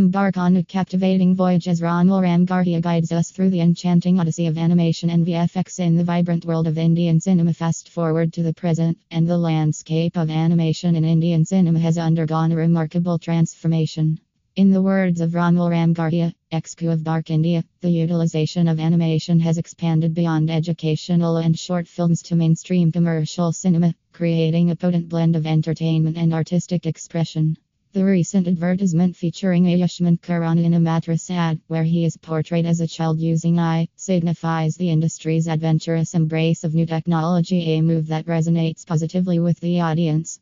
Embark on a captivating voyage as Romil Ramgarhia guides us through the enchanting odyssey of animation and VFX in the vibrant world of Indian cinema. Fast forward to the present, and the landscape of animation in Indian cinema has undergone a remarkable transformation. In the words of Romil Ramgarhia, XQ of BARC India, the utilization of animation has expanded beyond educational and short films to mainstream commercial cinema, creating a potent blend of entertainment and artistic expression. The recent advertisement featuring Ayushmann Khurrana in a mattress ad, where he is portrayed as a child using AI, signifies the industry's adventurous embrace of new technology, a move that resonates positively with the audience.